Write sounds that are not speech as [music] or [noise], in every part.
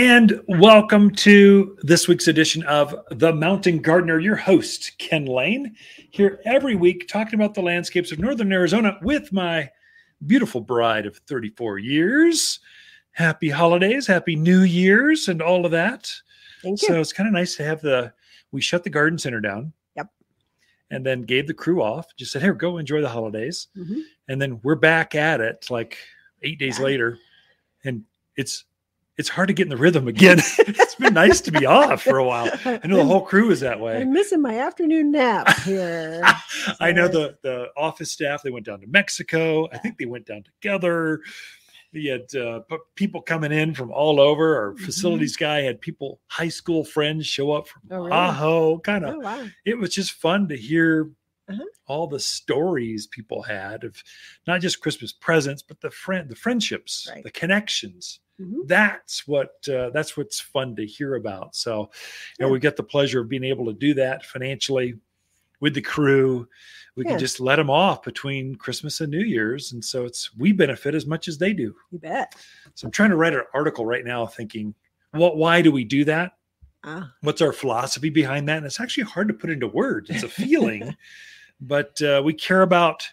And welcome to this week's edition of The Mountain Gardener. Your host, Ken Lain, here every week talking about the landscapes of Northern Arizona with my beautiful bride of 34 years. Happy holidays, happy New Year's, and all of that. Thank you. So it's kind of nice to have the, we shut the garden center down. Yep. And then gave the crew off, just said, here, go enjoy the holidays. Mhm. And then we're back at it like eight days Yeah. later. And it's, it's hard to get in the rhythm again. [laughs] it's been nice to be off for a while. I know the whole crew is that way. I'm missing my afternoon nap here. [laughs] I know the the office staff. They went down to Mexico. I think they went down together. We had uh, people coming in from all over. Our Mhm. facilities guy had people, high school friends, show up from Oh, really? Ajo. Kind of, oh wow. it was just fun to hear Uh-huh. all the stories people had of not just Christmas presents, but the friend, the friendships, Right. the connections Mhm. that's what uh, that's what's fun to hear about. So, you know, we get the pleasure of being able to do that financially with the crew. We Yeah. can just let them off between Christmas and New Year's, and so it's we benefit as much as they do. You bet. So I'm trying to write an article right now, thinking, what? Why do we do that? Ah, What's our philosophy behind that? And it's actually hard to put into words. It's a feeling, [laughs] but uh, we care about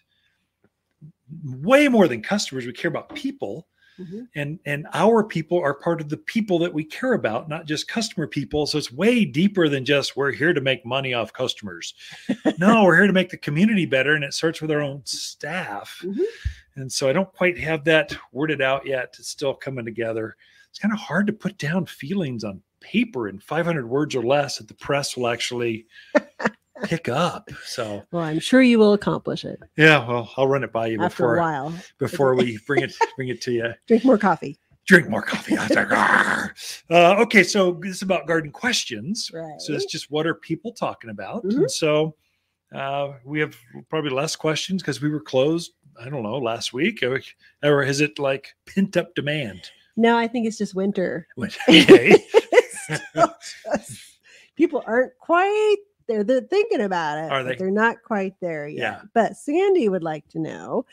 way more than customers. We care about people mhm. and and our people are part of the people that we care about not just customer people. So it's way deeper than just we're here to make money off customers. [laughs] No we're here to make the community better and it starts with our own staff. Mhm. and so i don't quite have that worded out yet. It's still coming together. It's kind of hard to put down feelings on paper in 500 words or less that the press will actually [laughs] pick up so Well, I'm sure you will accomplish it yeah well i'll run it by you after a before while. before we bring it bring it to you [laughs] Drink more coffee. drink more coffee. I was like, "Arr." uh, okay, so this is about garden questions. Right. So it's just what are people talking about? Mhm. And so uh, we have probably less questions because we were closed. I don't know last week, or, is it like pent up demand? no, I think it's just winter. okay, [laughs] [laughs] just- people aren't quite they're, they're thinking about it. Are they? They're not quite there yet. Yeah. But Sandy would like to know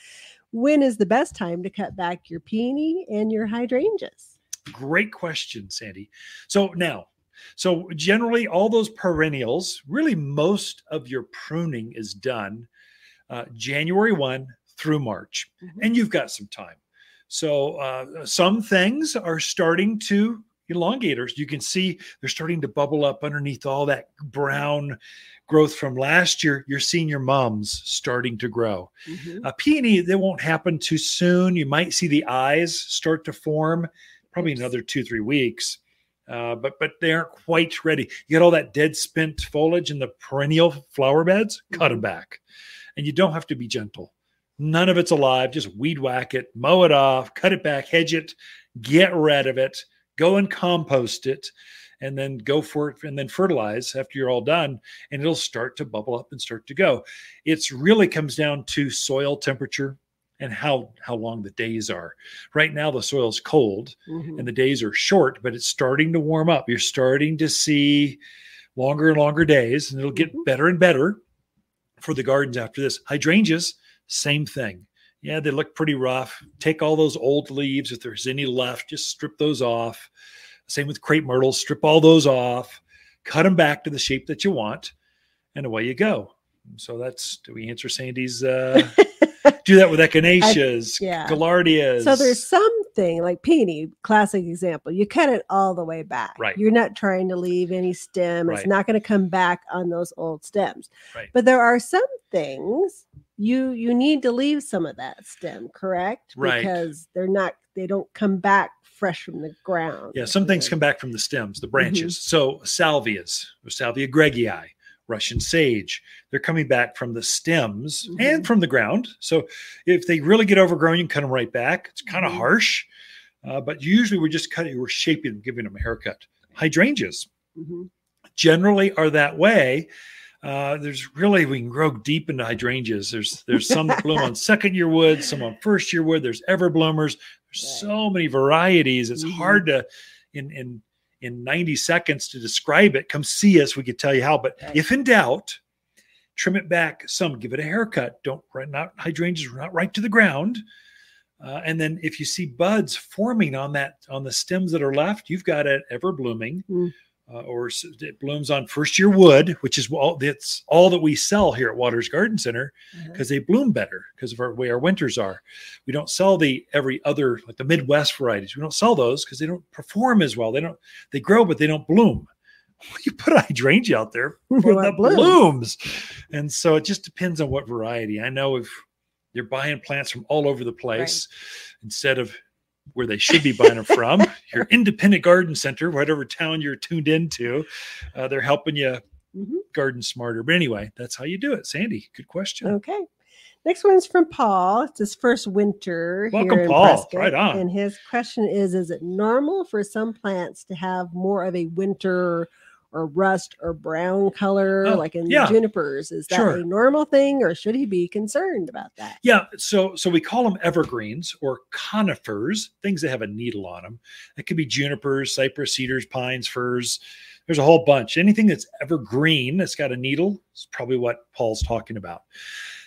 when is the best time to cut back your peony and your hydrangeas? great question, Sandy. So now. So generally, all those perennials, really most of your pruning is done uh, January 1 through March. Mhm. and you've got some time. So uh, some things are starting to elongators. You can see they're starting to bubble up underneath all that brown growth from last year. You're seeing your mums starting to grow. Mhm. A peony, that won't happen too soon. You might see the eyes start to form probably another two, three weeks. Uh, but but they aren't quite ready. You got all that dead spent foliage in the perennial flower beds. Cut them back, and you don't have to be gentle. None of it's alive. Just weed whack it, mow it off, cut it back, hedge it, get rid of it, go and compost it, and then go for it and then fertilize after you're all done, and it'll start to bubble up and start to go. It's really comes down to soil temperature and how how long the days are. Right now the soil's cold Mhm. and the days are short, but it's starting to warm up. You're starting to see longer and longer days, and it'll get Mhm. better and better for the gardens after this. Hydrangeas, same thing. Yeah, they look pretty rough. Take all those old leaves, if there's any left, just strip those off. Same with crepe myrtles, strip all those off, cut them back to the shape that you want, and away you go. So that's do we answer Sandy's uh [laughs] do that with echinaceas, yeah. gaillardias. So there's something like peony, classic example. You cut it all the way back. Right. You're not trying to leave any stem. Right. It's not going to come back on those old stems. Right. But there are some things you you need to leave some of that stem, correct? Right. Because they're not they don't come back fresh from the ground. Yeah, some things come back from the stems, Mm-hmm. the branches. So salvias, or salvia greggii, Russian sage, they're coming back from the stems and Mhm. from the ground. So if they really get overgrown, you can cut them right back. It's kind of Mhm. harsh, uh, but usually we're just cutting, we're shaping them, giving them a haircut. Hydrangeas Mhm. generally are that way. Uh, there's really we can grow deep into hydrangeas. There's there's some that bloom on [laughs] second year wood, some on first year wood. There's ever bloomers. There's Right. so many varieties. It's Mhm. hard to in in in 90 seconds to describe it. Come see us. We could tell you how. But Right. if in doubt, trim it back some. Give it a haircut. Don't right not hydrangeas not right to the ground. Uh, and then if you see buds forming on that on the stems that are left, you've got it ever blooming. Mm. Uh, or it blooms on first year wood, which is all that's all that we sell here at Watters Garden Center because they bloom better because of our way our winters are. We don't sell the every other like the Midwest varieties. We don't sell those because they don't perform as well. They don't they grow but they don't bloom. [laughs] You put a hydrangea out there [laughs] Well, the it blooms. blooms. And so it just depends on what variety. I know if you're buying plants from all over the place instead of where they should be buying them from, [laughs] your independent garden center, whatever town you're tuned into, uh, they're helping you Mhm. garden smarter. But anyway, that's how you do it. Sandy, good question. Okay. Next one's from Paul. It's his first winter Welcome, here in Paul. Prescott. Right on. And his question is: Is it normal for some plants to have more of a winter or rust or brown color, Oh, like in yeah. junipers? Is that Sure. a normal thing, or should he be concerned about that? Yeah, so so we call them evergreens or conifers, things that have a needle on them. It could be junipers, cypress, cedars, pines, firs. There's a whole bunch. Anything that's evergreen that's got a needle is probably what Paul's talking about.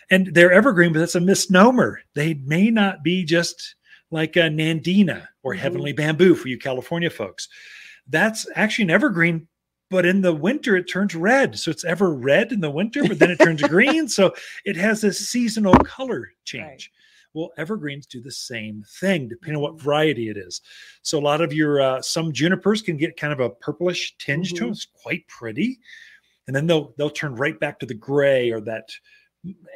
And they're evergreen, but that's a misnomer. They may not be just like a nandina or Mhm. heavenly bamboo for you California folks. That's actually an evergreen, but in the winter it turns red. So it's ever red in the winter, but then it turns [laughs] green. So it has this seasonal color change. Well, evergreens do the same thing, depending on what variety it is. So a lot of your uh, some junipers can get kind of a purplish tinge to them. It's quite pretty, and then they'll they'll turn right back to the gray or that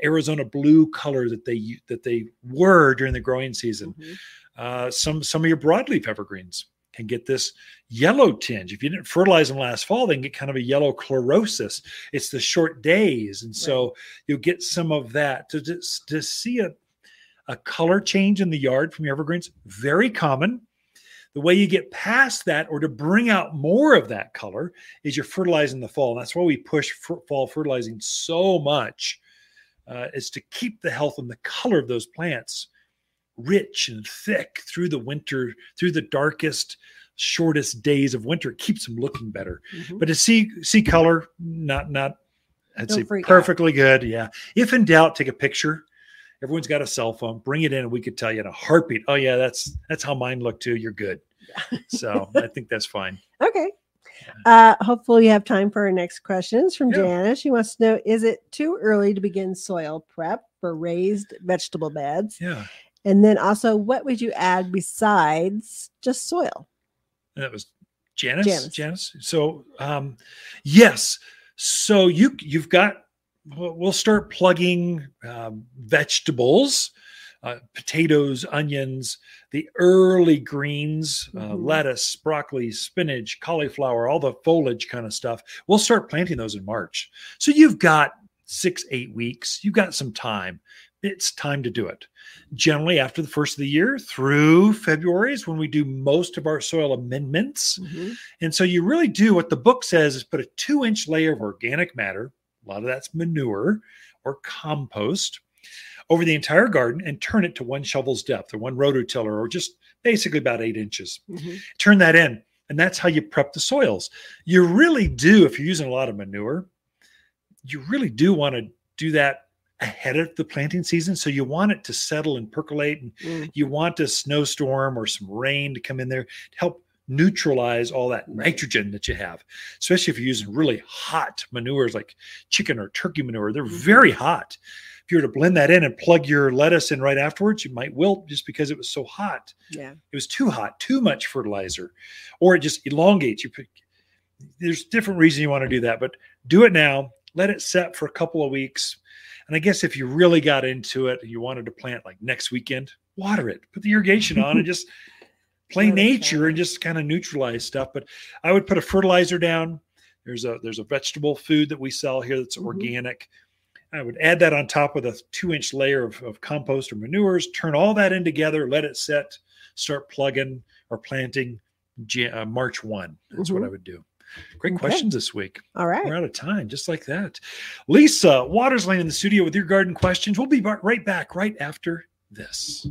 Arizona blue color that they that they were during the growing season. Mhm. Uh, some some of your broadleaf evergreens can get this yellow tinge. If you didn't fertilize them last fall, they can get kind of a yellow chlorosis. It's the short days, and so you'll get some of that. To to, to see a a color change in the yard from your evergreens, very common. The way you get past that or to bring out more of that color is you're fertilizing the fall. And that's why we push fall fertilizing so much, uh, is to keep the health and the color of those plants rich and thick through the winter, through the darkest, shortest days of winter. It keeps them looking better. Mhm. But to see see color, not not I'd Don't say freak out. perfectly good. Yeah. If in doubt, take a picture. Everyone's got a cell phone. Bring it in, and we could tell you in a heartbeat. Oh yeah, that's that's how mine look too. You're good. So [laughs] I think that's fine. Okay. Uh, hopefully, you have time for our next questions from Yeah. Janice. She wants to know Is it too early to begin soil prep for raised vegetable beds? Yeah. And then also, what would you add besides just soil? And that was Janice. Janice. Janice. So um, yes. So you you've got. We'll start plugging um, vegetables, uh, potatoes, onions, the early greens, uh, Mhm. lettuce, broccoli, spinach, cauliflower, all the foliage kind of stuff. We'll start planting those in March. So you've got six, eight weeks. You've got some time. It's time to do it. Generally, after the first of the year through February is when we do most of our soil amendments. Mhm. And so you really do what the book says is put a two inch layer of organic matter, a lot of that's manure or compost, over the entire garden and turn it to one shovel's depth or one rototiller or just basically about eight inches. Mhm. Turn that in. And that's how you prep the soils. You really do, if you're using a lot of manure, you really do want to do that ahead of the planting season. So you want it to settle and percolate and Mm. you want a snowstorm or some rain to come in there to help neutralize all that nitrogen that you have, especially if you're using really hot manures like chicken or turkey manure. They're Mhm. very hot. If you were to blend that in and plug your lettuce in right afterwards, you might wilt just because it was so hot. Yeah. It was too hot, too much fertilizer, or it just elongates. You put, there's different reasons you want to do that, but do it now. Let it set for a couple of weeks. And I guess if you really got into it, and you wanted to plant like next weekend, water it, put the irrigation on, and [laughs] just play nature and just kind of neutralize stuff. But I would put a fertilizer down. There's a there's a vegetable food that we sell here that's Mhm. organic. I would add that on top with a two inch layer of, of compost or manures, turn all that in together, let it set, start plugging or planting uh, March 1. That's what Mhm. I would do. Great Okay. questions this week. All right. We're out of time, just like that. Lisa Watters-Lain in the studio with your garden questions. We'll be right back right after this.